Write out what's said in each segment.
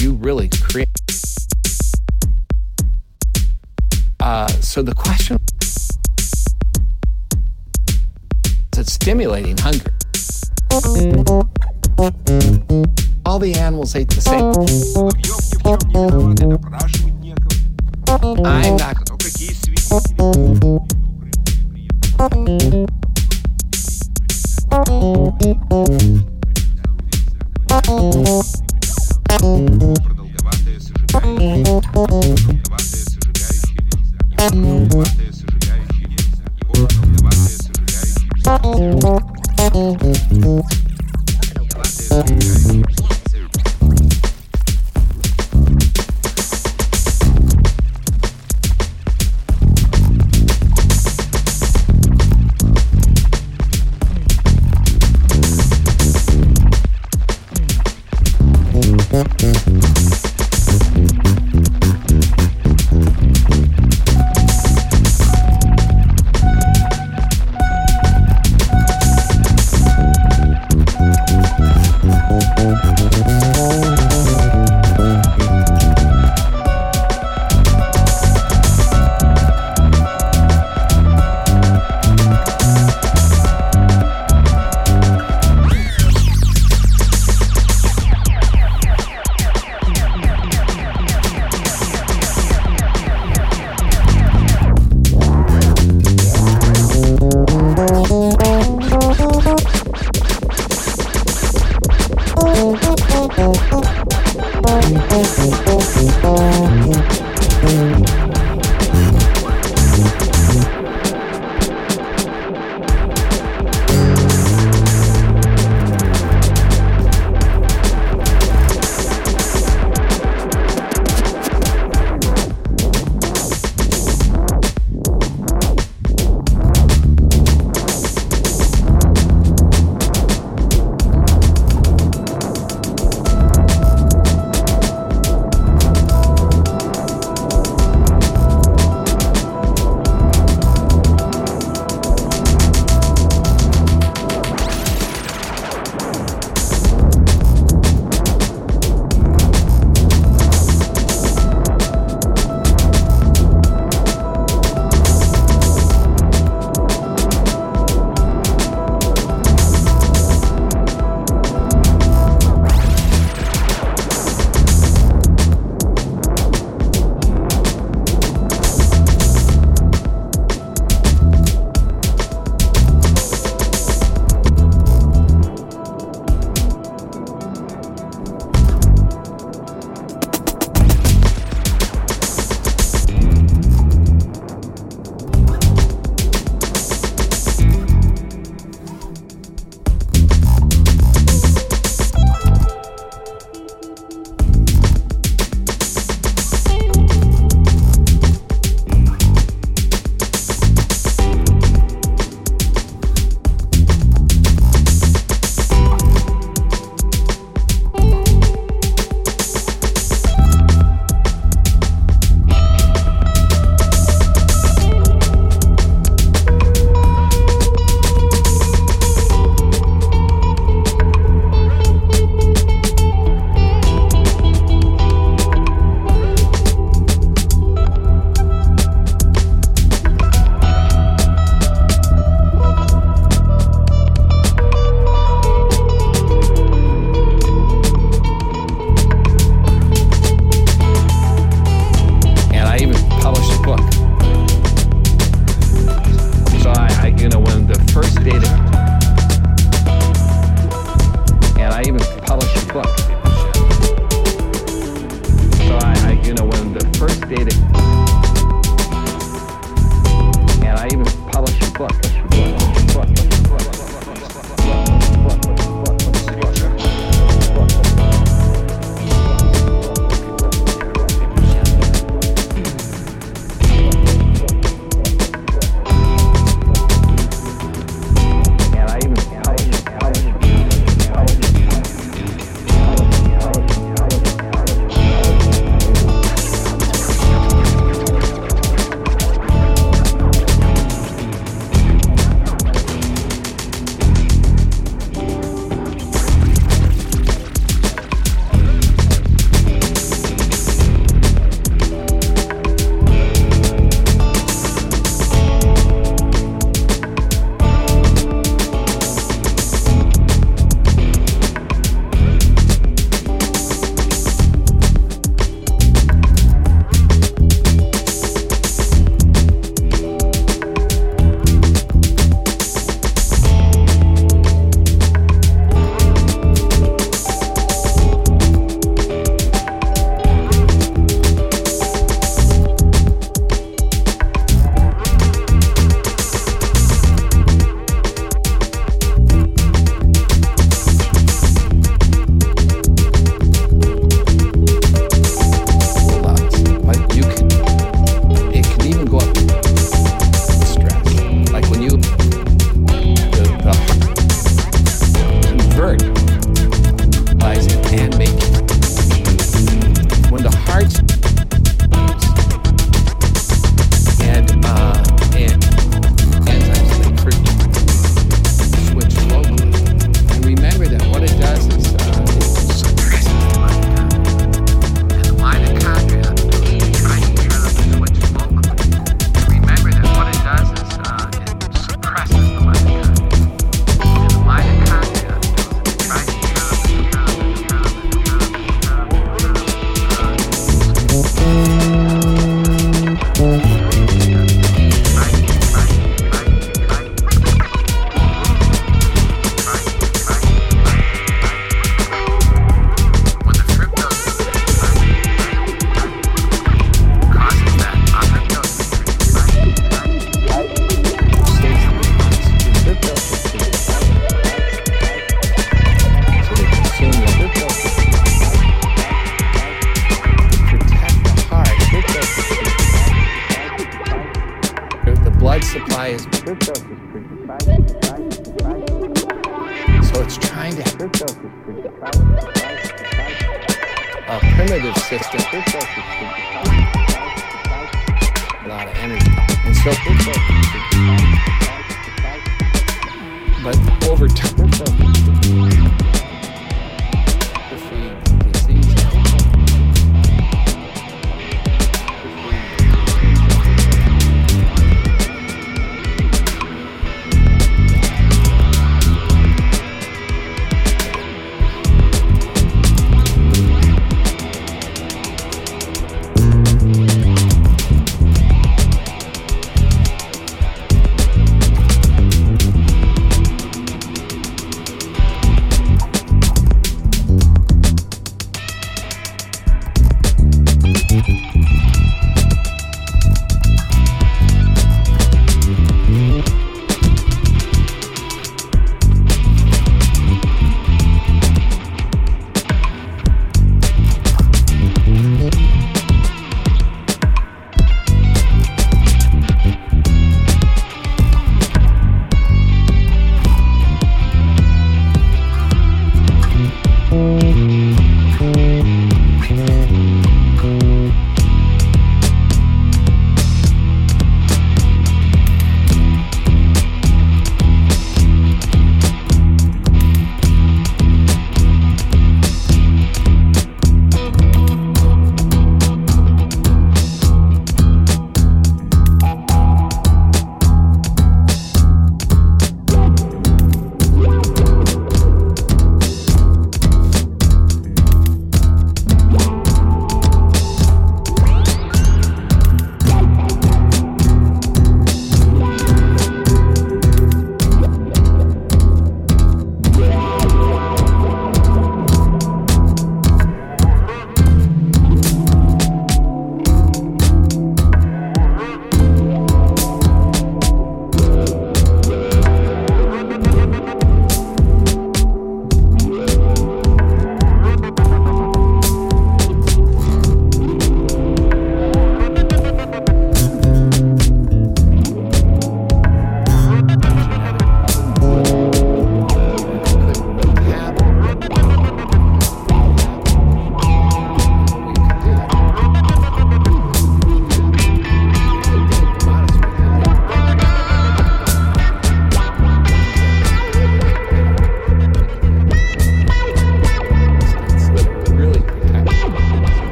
you really create. Uh, so the question is it stimulating hunger. All the animals ate the same. I'm not. продолговатое сожигающее, продолговатое сожигающее нельзя, его продолговатое сожигающее нельзя, его продолговатое сожигающее нельзя, продолговатое сожигающее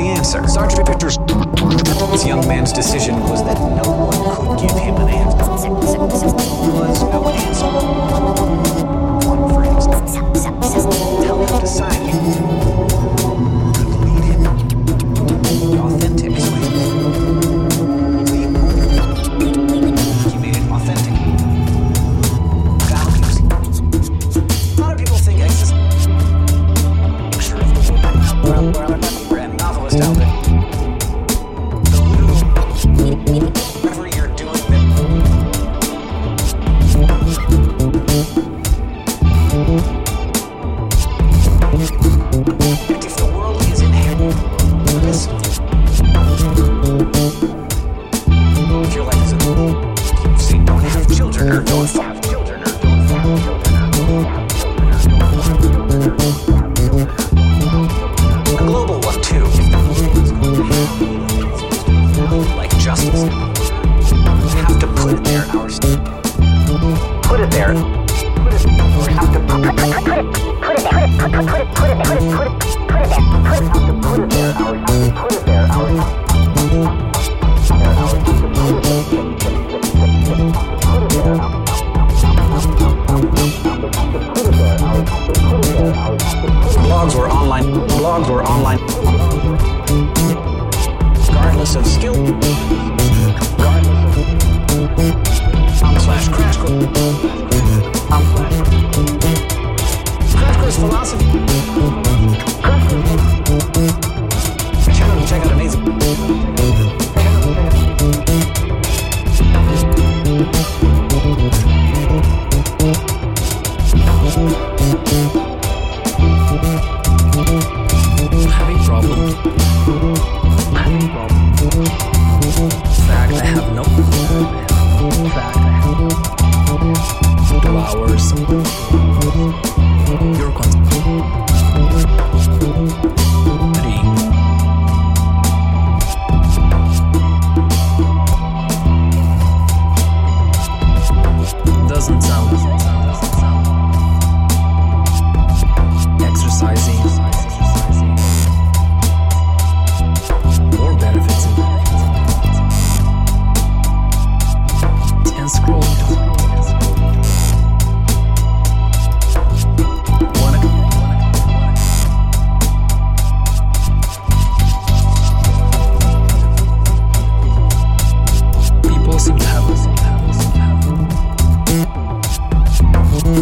the answer. Sergeant Victor's young man's decision was that no one could give him an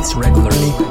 It's regularly.